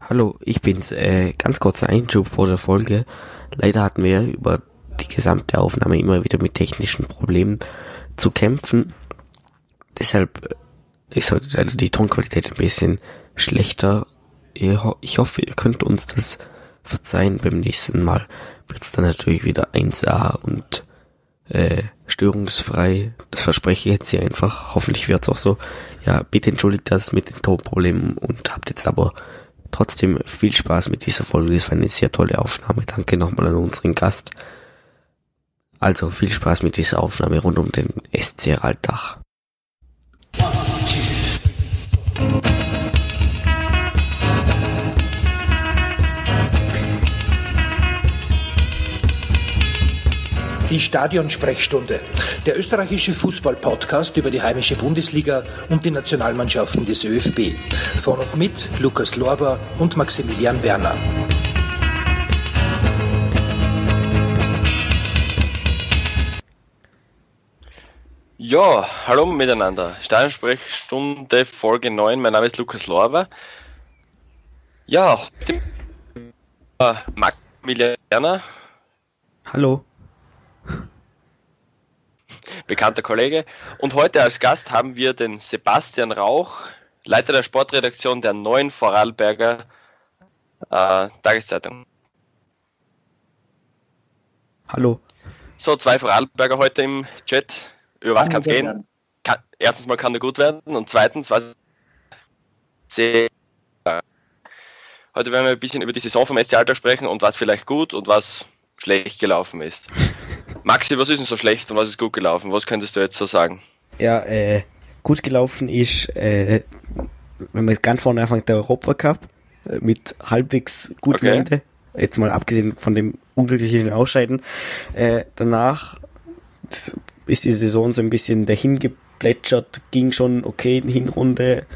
Hallo, ich bin's. Äh, ganz kurzer Einschub vor der Folge. Leider hatten wir über die gesamte Aufnahme immer wieder mit technischen Problemen zu kämpfen. Deshalb ist heute leider die Tonqualität ein bisschen schlechter. Ich hoffe, ihr könnt uns das verzeihen. Beim nächsten Mal wird's dann natürlich wieder 1A und äh, störungsfrei. Das verspreche ich jetzt hier einfach. Hoffentlich wird's auch so. Ja, bitte entschuldigt das mit den Tonproblemen und habt jetzt aber trotzdem viel Spaß mit dieser Folge. Das war eine sehr tolle Aufnahme. Danke nochmal an unseren Gast. Also viel Spaß mit dieser Aufnahme rund um den SC Raldach. Die Stadionsprechstunde, der österreichische Fußball-Podcast über die heimische Bundesliga und die Nationalmannschaften des ÖFB. Von und mit Lukas Lorber und Maximilian Werner. Ja, hallo miteinander. Stadionsprechstunde Folge 9. Mein Name ist Lukas Lorber. Ja, dem, äh, Maximilian Werner. Hallo bekannter Kollege. Und heute als Gast haben wir den Sebastian Rauch, Leiter der Sportredaktion der neuen Vorarlberger äh, Tageszeitung. Hallo. So, zwei Vorarlberger heute im Chat. Über was kann es gehen? Kann, erstens mal kann er gut werden und zweitens, was Heute werden wir ein bisschen über die Saison vom SC Alter sprechen und was vielleicht gut und was schlecht gelaufen ist. Maxi, was ist denn so schlecht und was ist gut gelaufen? Was könntest du jetzt so sagen? Ja, äh, gut gelaufen ist, äh, wenn man ganz vorne anfängt, der Europacup äh, mit halbwegs gutem okay. Ende. Jetzt mal abgesehen von dem unglücklichen Ausscheiden. Äh, danach ist die Saison so ein bisschen dahin geplätschert, ging schon okay in Hinrunde,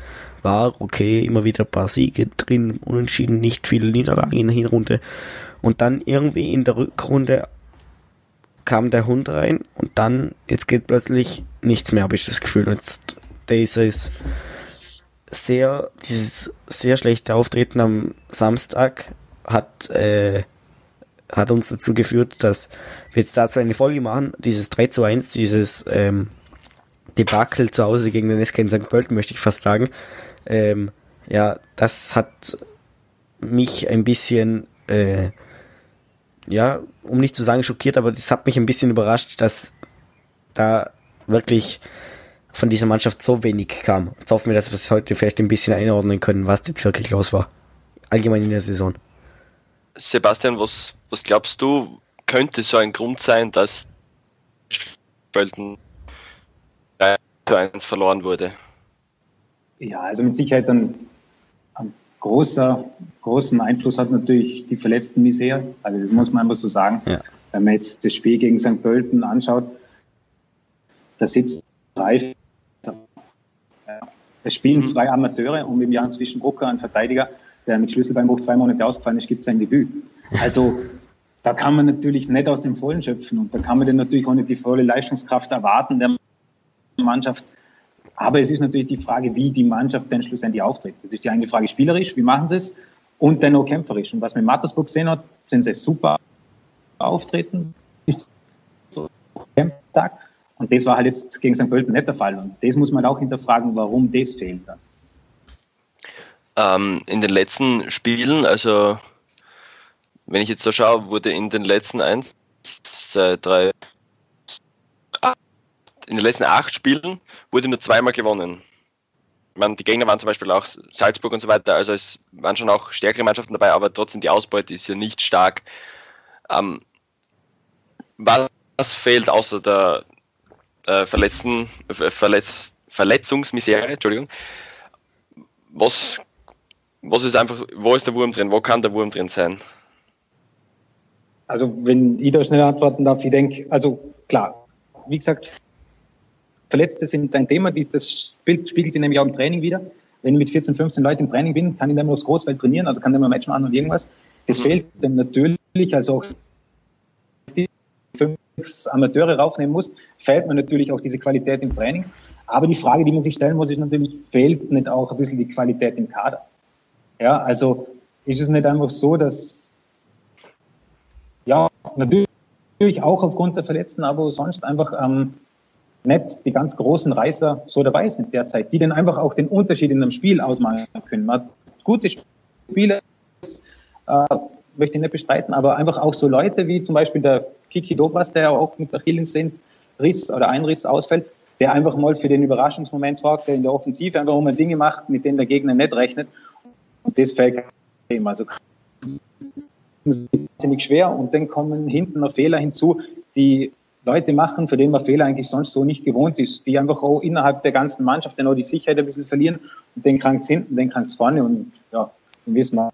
war okay, immer wieder ein paar Siege drin, unentschieden, nicht viele Niederlagen in der Hinrunde. Und dann irgendwie in der Rückrunde kam der Hund rein und dann, jetzt geht plötzlich nichts mehr, habe ich das Gefühl. Jetzt, dieses sehr, dieses sehr schlechte Auftreten am Samstag hat, äh, hat uns dazu geführt, dass wir jetzt dazu eine Folge machen, dieses 3 zu 1, dieses ähm, Debakel zu Hause gegen den SK in St. Pölten, möchte ich fast sagen. Ähm, ja, das hat mich ein bisschen äh, ja, um nicht zu sagen schockiert, aber das hat mich ein bisschen überrascht, dass da wirklich von dieser Mannschaft so wenig kam. Jetzt hoffen wir, dass wir es heute vielleicht ein bisschen einordnen können, was jetzt wirklich los war. Allgemein in der Saison. Sebastian, was, was glaubst du, könnte so ein Grund sein, dass Spölten 1 verloren wurde? Ja, also mit Sicherheit dann großer, großen Einfluss hat natürlich die verletzten Misere. Also das muss man einfach so sagen. Ja. Wenn man jetzt das Spiel gegen St. Pölten anschaut, da sitzt drei, es spielen mhm. zwei Amateure und im Jahr zwischen Brucker ein Verteidiger, der mit Schlüsselbeinbruch zwei Monate ausgefallen ist, gibt sein Debüt. Also da kann man natürlich nicht aus dem Vollen schöpfen und da kann man dann natürlich auch nicht die volle Leistungskraft erwarten der Mannschaft. Aber es ist natürlich die Frage, wie die Mannschaft denn schlussendlich auftritt. Das ist die eine Frage spielerisch, wie machen sie es? Und dann auch kämpferisch. Und was man in Mattersburg gesehen hat, sind sie super auftreten. Und das war halt jetzt gegen St. Pölten nicht der Fall. Und das muss man auch hinterfragen, warum das fehlt. Ähm, in den letzten Spielen, also wenn ich jetzt da schaue, wurde in den letzten eins, zwei, drei, in den letzten acht Spielen wurde nur zweimal gewonnen. Meine, die Gegner waren zum Beispiel auch Salzburg und so weiter, also es waren schon auch stärkere Mannschaften dabei, aber trotzdem die Ausbeute ist ja nicht stark. Ähm, was fehlt außer der äh, Verletzten, Verletz, Verletzungsmisere, Entschuldigung? Was, was ist einfach, wo ist der Wurm drin? Wo kann der Wurm drin sein? Also, wenn ich da schnell antworten darf, ich denke, also klar, wie gesagt, Verletzte sind ein Thema, die, das spiegelt sich nämlich auch im Training wieder. Wenn ich mit 14, 15 Leuten im Training bin, kann ich dann aufs Großfeld trainieren, also kann dann mal Match machen und irgendwas. Das mhm. fehlt dann natürlich, also auch die fünf Amateure raufnehmen muss, fehlt mir natürlich auch diese Qualität im Training. Aber die Frage, die man sich stellen muss, ist natürlich, fehlt nicht auch ein bisschen die Qualität im Kader? Ja, also ist es nicht einfach so, dass, ja, natürlich auch aufgrund der Verletzten, aber sonst einfach ähm, nicht die ganz großen Reißer so dabei sind derzeit, die dann einfach auch den Unterschied in einem Spiel ausmachen können. Man hat gute Spieler, äh, möchte ich nicht bestreiten, aber einfach auch so Leute wie zum Beispiel der Kiki Dobas, der auch mit Achillessehnenriss oder Einriss ausfällt, der einfach mal für den Überraschungsmoment sorgt, der in der Offensive einfach immer Dinge macht, mit denen der Gegner nicht rechnet. Und das fällt ihm. Also ziemlich schwer und dann kommen hinten noch Fehler hinzu, die Leute machen, für den man Fehler eigentlich sonst so nicht gewohnt ist, die einfach auch innerhalb der ganzen Mannschaft dann auch die Sicherheit ein bisschen verlieren und den krank hinten, den krank vorne und ja, dann wissen wir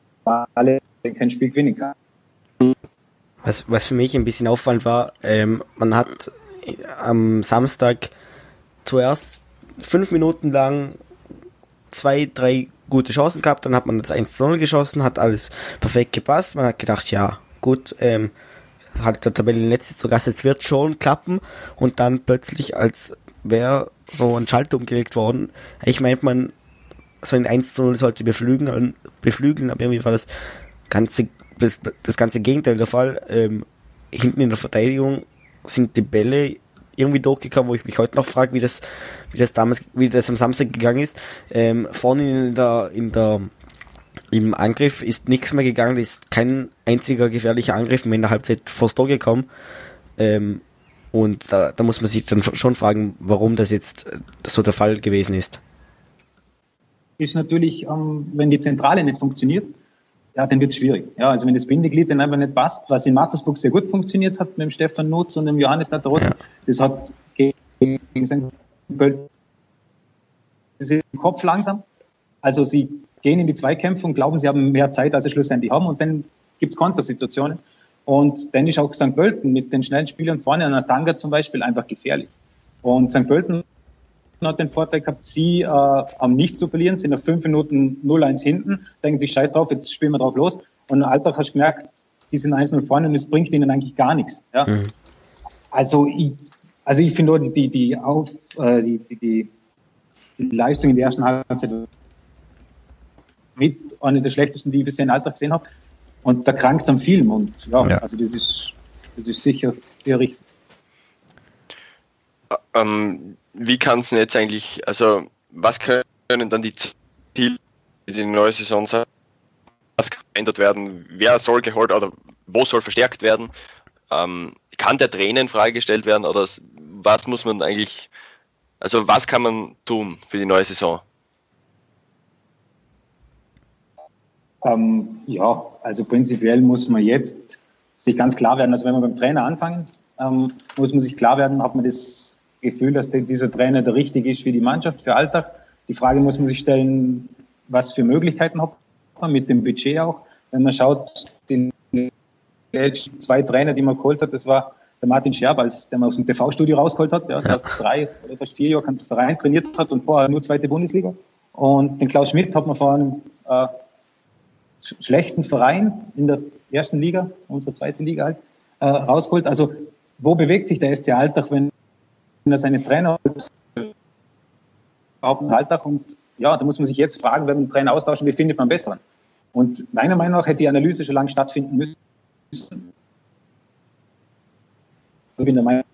alle, kein Spiel gewinnen kann. Was, was für mich ein bisschen auffallend war, ähm, man hat am Samstag zuerst fünf Minuten lang zwei, drei gute Chancen gehabt, dann hat man das 1 zu 0 geschossen, hat alles perfekt gepasst, man hat gedacht, ja, gut, ähm, hat der Tabellenletzte sogar, es wird schon klappen und dann plötzlich, als wäre so ein Schalter umgelegt worden, ich meint man, so ein 1 zu 0 sollte beflügeln, beflügeln, aber irgendwie war das ganze, das, das ganze Gegenteil der Fall. Ähm, hinten in der Verteidigung sind die Bälle irgendwie durchgekommen, wo ich mich heute noch frage, wie das, wie das damals, wie das am Samstag gegangen ist. Ähm, vorne in der, in der, im Angriff ist nichts mehr gegangen, ist kein einziger gefährlicher Angriff mehr in der Halbzeit vors Tor gekommen. Ähm, und da, da muss man sich dann schon fragen, warum das jetzt so der Fall gewesen ist. Ist natürlich, ähm, wenn die Zentrale nicht funktioniert, ja, dann wird es schwierig. Ja, also wenn das Bindeglied dann einfach nicht passt, was in Mattersburg sehr gut funktioniert hat mit dem Stefan Nutz und dem Johannes Natarot, ja. das hat gegen St. Pölten im Kopf langsam. Also sie gehen in die Zweikämpfe und glauben, sie haben mehr Zeit, als sie schlussendlich haben und dann gibt es Kontersituationen. Und dann ist auch St. Pölten mit den schnellen Spielern vorne, an der Tanga zum Beispiel, einfach gefährlich. Und St. Pölten hat den Vorteil gehabt, sie äh, haben nichts zu verlieren, sind nach fünf Minuten 0-1 hinten, denken sich, scheiß drauf, jetzt spielen wir drauf los. Und im Alltag hast du gemerkt, die sind 1-0 vorne und es bringt ihnen eigentlich gar nichts. Ja? Mhm. Also ich, also ich finde die, die, die, auf, äh, die, die, die Leistung in der ersten Halbzeit mit einer der schlechtesten, die ich bisher im Alltag gesehen habe. Und da krankt es am Film. Und ja, ja, also das ist, das ist sicher sehr richtig. Ähm, wie kann es jetzt eigentlich, also was können dann die Ziele, die die neue Saison sein? Was kann verändert werden? Wer soll geholt oder wo soll verstärkt werden? Ähm, kann der Trainer in Frage gestellt werden oder was muss man eigentlich, also was kann man tun für die neue Saison? Ähm, ja, also prinzipiell muss man jetzt sich ganz klar werden, also wenn wir beim Trainer anfangen, ähm, muss man sich klar werden, hat man das Gefühl, dass dieser Trainer der richtige ist für die Mannschaft, für Alltag. Die Frage muss man sich stellen, was für Möglichkeiten hat man mit dem Budget auch. Wenn man schaut, die zwei Trainer, die man geholt hat, das war der Martin Scherb, als der man aus dem TV-Studio rausgeholt hat, ja, der hat drei oder fast vier Jahre keinen Verein trainiert hat und vorher nur zweite Bundesliga. Und den Klaus Schmidt hat man vor einem äh, schlechten Verein in der ersten Liga, unsere zweite Liga halt, äh, rausgeholt. Also wo bewegt sich der SC Alltag, wenn er seine Trainer überhaupt im Alltag und ja, da muss man sich jetzt fragen, wenn man den Trainer austauschen, wie findet man besseren? Und meiner Meinung nach hätte die Analyse schon lange stattfinden müssen. Ich bin der Meinung,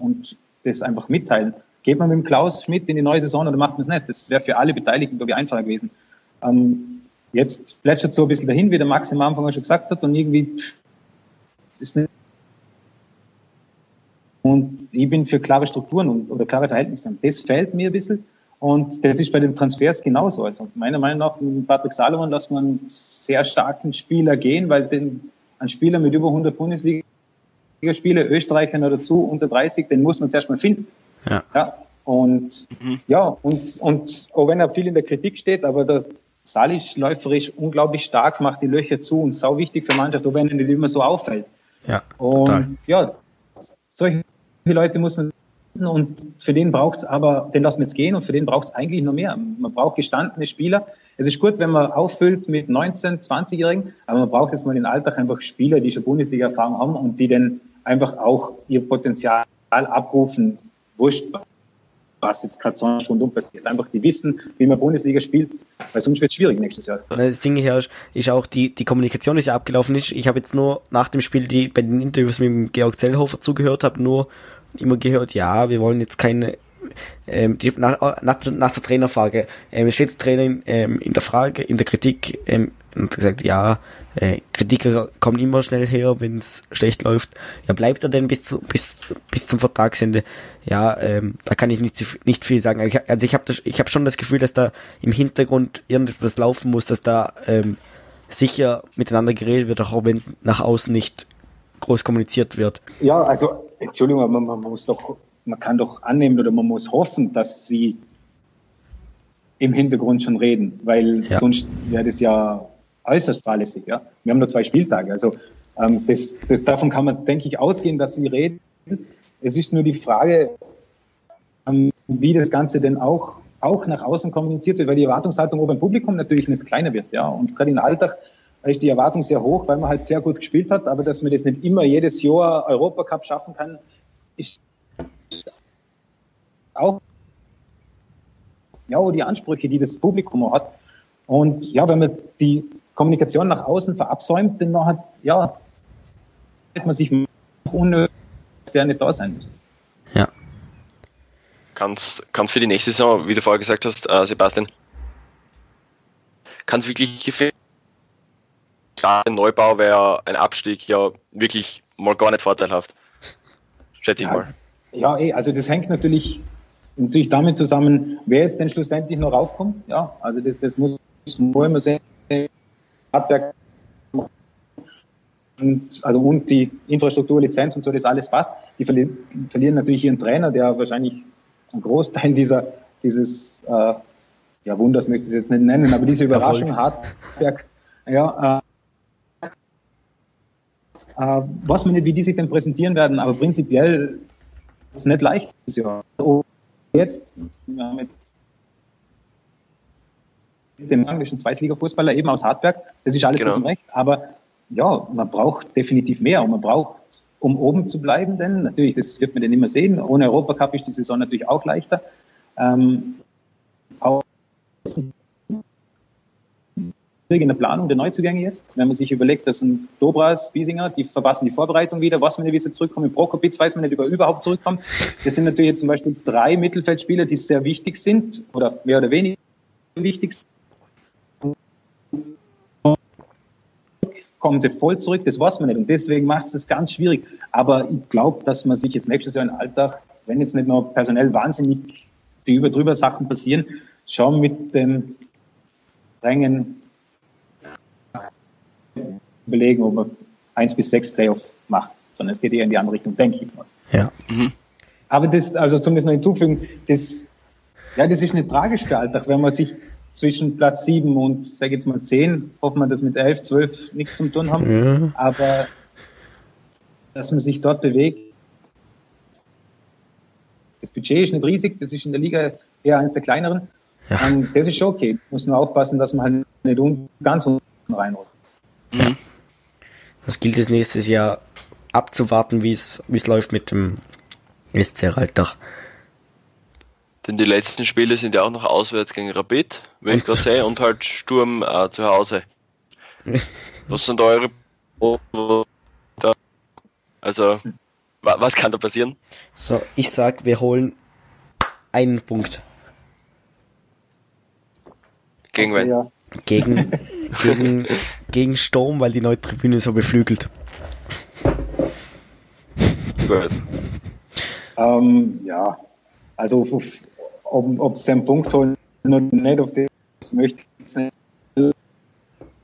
und das einfach mitteilen. Geht man mit dem Klaus Schmidt in die neue Saison oder macht man es nicht? Das wäre für alle Beteiligten, glaube ich, einfacher gewesen. Ähm, jetzt plätschert so ein bisschen dahin, wie der Max am Anfang schon gesagt hat, und irgendwie ist nicht und ich bin für klare Strukturen und, oder klare Verhältnisse. Das fällt mir ein bisschen. Und das ist bei den Transfers genauso. Also meiner Meinung nach mit Patrick Salomon lassen wir einen sehr starken Spieler gehen, weil den, ein Spieler mit über 100 Bundesliga-Spiele, Österreicher noch dazu, unter 30, den muss man zuerst mal finden. Ja. ja und mhm. ja, und, und auch wenn er viel in der Kritik steht, aber der Sal ist läuferisch unglaublich stark, macht die Löcher zu und sau wichtig für Mannschaft, auch wenn er nicht immer so auffällt. Ja, und total. ja, solche Leute muss man und für den braucht es aber, den lassen wir jetzt gehen und für den braucht es eigentlich noch mehr. Man braucht gestandene Spieler. Es ist gut, wenn man auffüllt mit 19-, 20-Jährigen, aber man braucht jetzt mal den Alltag einfach Spieler, die schon Bundesliga-Erfahrung haben und die dann einfach auch ihr Potenzial abrufen. Wurscht, was jetzt gerade sonst rundum passiert. Einfach die wissen, wie man Bundesliga spielt, weil sonst wird es schwierig nächstes Jahr. Das Ding hier ist, auch die, die Kommunikation, die ja abgelaufen ist. Ich habe jetzt nur nach dem Spiel, die bei den Interviews mit dem Georg Zellhofer zugehört habe, nur immer gehört, ja, wir wollen jetzt keine ähm, die, nach, nach, nach der Trainerfrage, ähm, steht der Trainer in, ähm, in der Frage, in der Kritik, ähm, und gesagt, ja, äh, Kritiker kommen immer schnell her, wenn es schlecht läuft. Ja, bleibt er denn bis, zu, bis, bis zum Vertragsende? Ja, ähm, da kann ich nicht, nicht viel sagen. Also ich habe hab schon das Gefühl, dass da im Hintergrund irgendetwas laufen muss, dass da ähm, sicher miteinander geredet wird, auch wenn es nach außen nicht groß kommuniziert wird. Ja, also Entschuldigung, aber man muss doch man kann doch annehmen oder man muss hoffen, dass sie im Hintergrund schon reden, weil ja. sonst wäre das ja äußerst fahrlässig. Ja? Wir haben nur zwei Spieltage. Also ähm, das, das, davon kann man, denke ich, ausgehen, dass sie reden. Es ist nur die Frage, ähm, wie das Ganze denn auch, auch nach außen kommuniziert wird, weil die Erwartungshaltung oben im Publikum natürlich nicht kleiner wird. Ja? Und gerade im Alltag ist die Erwartung sehr hoch, weil man halt sehr gut gespielt hat, aber dass man das nicht immer jedes Jahr Europacup schaffen kann, ist auch ja, die Ansprüche, die das Publikum hat. Und ja, wenn man die Kommunikation nach außen verabsäumt, dann hat, ja, hat man sich unnötig, der nicht da sein müssen. Ja. Kann es für die nächste Saison, wie du vorher gesagt hast, äh, Sebastian, kann es wirklich gefährlich ein Neubau wäre ein Abstieg ja wirklich mal gar nicht vorteilhaft. Schätze ich ja, mal. Ja, eh, also das hängt natürlich, natürlich damit zusammen, wer jetzt denn schlussendlich noch raufkommt. Ja, also das, das muss man immer sehen. Hardwerk und, also und die Infrastruktur, Lizenz und so, das alles passt. Die verlieren, verlieren natürlich ihren Trainer, der wahrscheinlich einen Großteil dieser, dieses äh, ja, Wunders möchte ich es jetzt nicht nennen, aber diese Überraschung, Hardwerk, ja, äh, äh, was man nicht, wie die sich denn präsentieren werden, aber prinzipiell ist nicht leicht dieses Jahr. Jetzt, wir haben jetzt den englischen Zweitliga-Fußballer eben aus Hartberg, das ist alles genau. gut und recht, aber ja, man braucht definitiv mehr und man braucht, um oben zu bleiben, denn natürlich, das wird man dann immer sehen, ohne Europacup ist die Saison natürlich auch leichter. Ähm, auch in der Planung der Neuzugänge jetzt. Wenn man sich überlegt, dass ein Dobras, Biesinger, die verpassen die Vorbereitung wieder, was man nicht wieder zurückkommen. Prokopitz weiß man nicht, ob er überhaupt zurückkommt. Das sind natürlich zum Beispiel drei Mittelfeldspieler, die sehr wichtig sind oder mehr oder weniger wichtig sind. Kommen sie voll zurück, das weiß man nicht. Und deswegen macht es das ganz schwierig. Aber ich glaube, dass man sich jetzt nächstes Jahr im Alltag, wenn jetzt nicht nur personell wahnsinnig die über drüber Sachen passieren, schon mit den Rängen überlegen, ob man eins bis sechs Playoff macht, sondern es geht eher in die andere Richtung, denke ich mal. Ja. Mhm. Aber das, also zumindest noch hinzufügen, das, ja, das ist nicht tragisch für Alltag, wenn man sich zwischen Platz sieben und, sag jetzt mal, zehn, hoffen wir, dass mit elf, zwölf nichts zum tun haben, ja. aber dass man sich dort bewegt, das Budget ist nicht riesig, das ist in der Liga eher eines der kleineren. Ja. Und das ist schon okay. Muss nur aufpassen, dass man halt nicht ganz unten reinrutscht. Mhm. Das gilt es nächstes Jahr abzuwarten, wie es wie es läuft mit dem SC Raltach. Denn die letzten Spiele sind ja auch noch auswärts gegen Rapid, wenn ich sehe, und halt Sturm äh, zu Hause. Was sind eure Also, was kann da passieren? So, ich sag, wir holen einen Punkt. Gegen wen? Ja. Gegen, gegen, gegen Sturm, weil die neue Tribüne so beflügelt. Gut. Ähm, ja, also ob, sie einen Punkt holen oder nicht, auf das möchte ich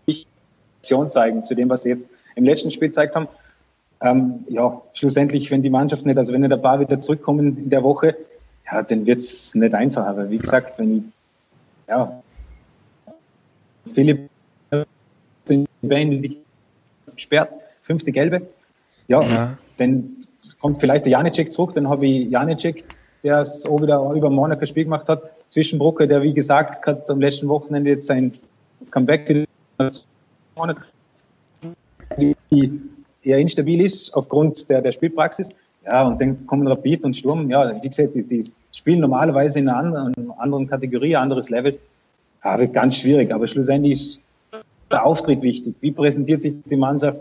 nicht zeigen, zu dem, was sie jetzt im letzten Spiel gezeigt haben. Ähm, ja, schlussendlich, wenn die Mannschaft nicht, also wenn nicht ein paar wieder zurückkommen in der Woche, ja, dann wird es nicht einfacher. Weil wie gesagt, wenn ich, ja, Philipp den Band gesperrt, fünfte gelbe. Ja, ja, dann kommt vielleicht der Janicek zurück, dann habe ich Janicek, der es auch wieder über Monaco Spiel gemacht hat. Zwischenbrucke, der wie gesagt hat am letzten Wochenende jetzt sein Comeback die eher instabil ist aufgrund der, der Spielpraxis. Ja, und dann kommen Rapid und Sturm. Ja, wie gesagt, die, die spielen normalerweise in einer anderen, einer anderen Kategorie, anderes Level. Ja, wird ganz schwierig, aber schlussendlich ist der Auftritt wichtig. Wie präsentiert sich die Mannschaft?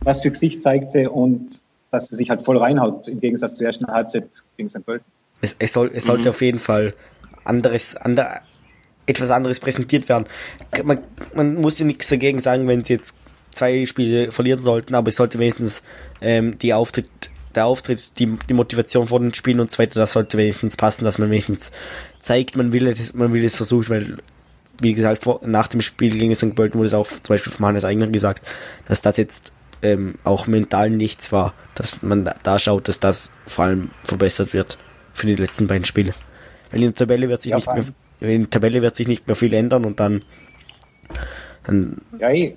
Was für Gesicht zeigt sie? Und dass sie sich halt voll reinhaut, im Gegensatz zur ersten Halbzeit gegen St. Pölten. Es, es, soll, es sollte mhm. auf jeden Fall anderes, ander, etwas anderes präsentiert werden. Man, man muss ja nichts dagegen sagen, wenn sie jetzt zwei Spiele verlieren sollten, aber es sollte wenigstens ähm, die Auftritt, der Auftritt, die, die Motivation vor den Spielen und so weiter, das sollte wenigstens passen, dass man wenigstens zeigt, man will es, man will es versuchen, weil wie gesagt, vor, nach dem Spiel gegen St. Pölten wurde es auch zum Beispiel von Hannes Eigner gesagt, dass das jetzt ähm, auch mental nichts war, dass man da, da schaut, dass das vor allem verbessert wird für die letzten beiden Spiele. Weil in der Tabelle wird sich ja, nicht mehr, in der Tabelle wird sich nicht mehr viel ändern und dann, dann ja, eh.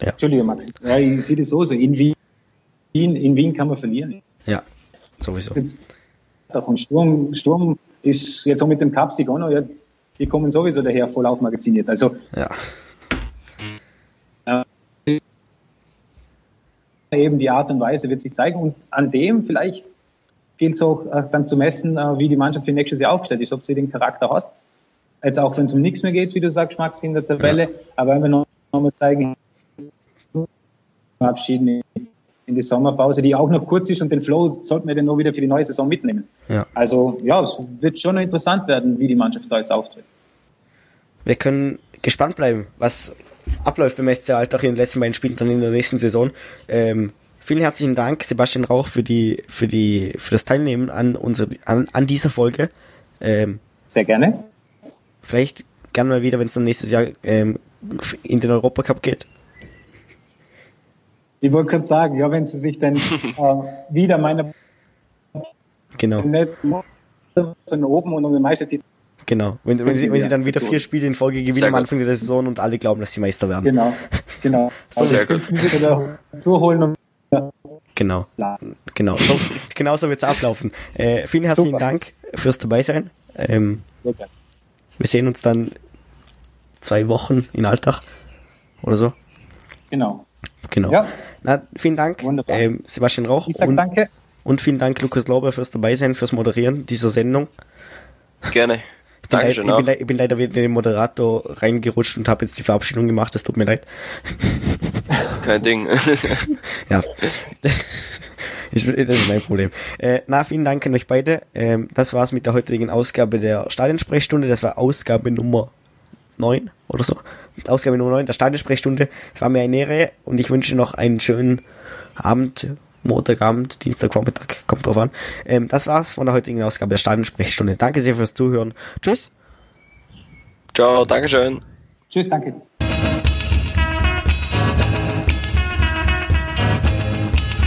ja. Entschuldige, Max. Ja, ich sehe das so, so in Wien, in Wien kann man verlieren. Ja, sowieso. Jetzt, und Sturm, Sturm ist jetzt auch mit dem Cup-Sieg auch noch, ja, die kommen sowieso daher voll aufmagaziniert. Also, ja. Äh, eben die Art und Weise wird sich zeigen und an dem vielleicht gilt es auch äh, dann zu messen, äh, wie die Mannschaft für nächstes Jahr aufgestellt ist, ob sie den Charakter hat. Jetzt auch wenn es um nichts mehr geht, wie du sagst, Max, in der Tabelle, ja. aber wenn wir noch, noch zeigen, abschieden in die Sommerpause, die auch noch kurz ist und den Flow sollten wir dann noch wieder für die neue Saison mitnehmen. Ja. Also ja, es wird schon interessant werden, wie die Mannschaft da jetzt auftritt. Wir können gespannt bleiben, was abläuft beim SC Alltag in den letzten beiden Spielen dann in der nächsten Saison. Ähm, vielen herzlichen Dank, Sebastian Rauch, für die, für die, für das Teilnehmen an unserer, an, an dieser Folge. Ähm, Sehr gerne. Vielleicht gerne mal wieder, wenn es dann nächstes Jahr ähm, in den Europacup geht. Ich wollte gerade sagen, ja, wenn sie sich dann äh, wieder meine genau. oben und um den Meistertitel Genau. Wenn, wenn, sie, wenn sie dann wieder vier Spiele in Folge gewinnen am Anfang der Saison und alle glauben, dass sie Meister werden. Genau, genau. so, also sehr gut. Zuholen und Genau. Genau. So, genau so wird es ablaufen. Äh, vielen herzlichen Super. Dank fürs Dabeisein. Ähm, wir sehen uns dann zwei Wochen in Alltag oder so. Genau. Genau. Ja. Na, vielen Dank, ähm, Sebastian Rauch. Ich sag und, danke. Und vielen Dank, Lukas Lauber, fürs Dabeisein, fürs Moderieren dieser Sendung. Gerne. Ich bin, Dankeschön, leid, ich, bin, ich bin leider wieder in den Moderator reingerutscht und habe jetzt die Verabschiedung gemacht, das tut mir leid. Kein Ding. ja. Das ist mein Problem. Äh, na, vielen Dank an euch beide. Ähm, das war's mit der heutigen Ausgabe der Stadionsprechstunde. Das war Ausgabe Nummer 9 oder so. Ausgabe Nummer 9 der Stadionsprechstunde. Es war mir eine Ehre und ich wünsche noch einen schönen Abend, Montagabend, Dienstagvormittag, kommt drauf an. Ähm, das war's von der heutigen Ausgabe der Stadionsprechstunde. Danke sehr fürs Zuhören. Tschüss. Ciao, Dankeschön. Tschüss, danke.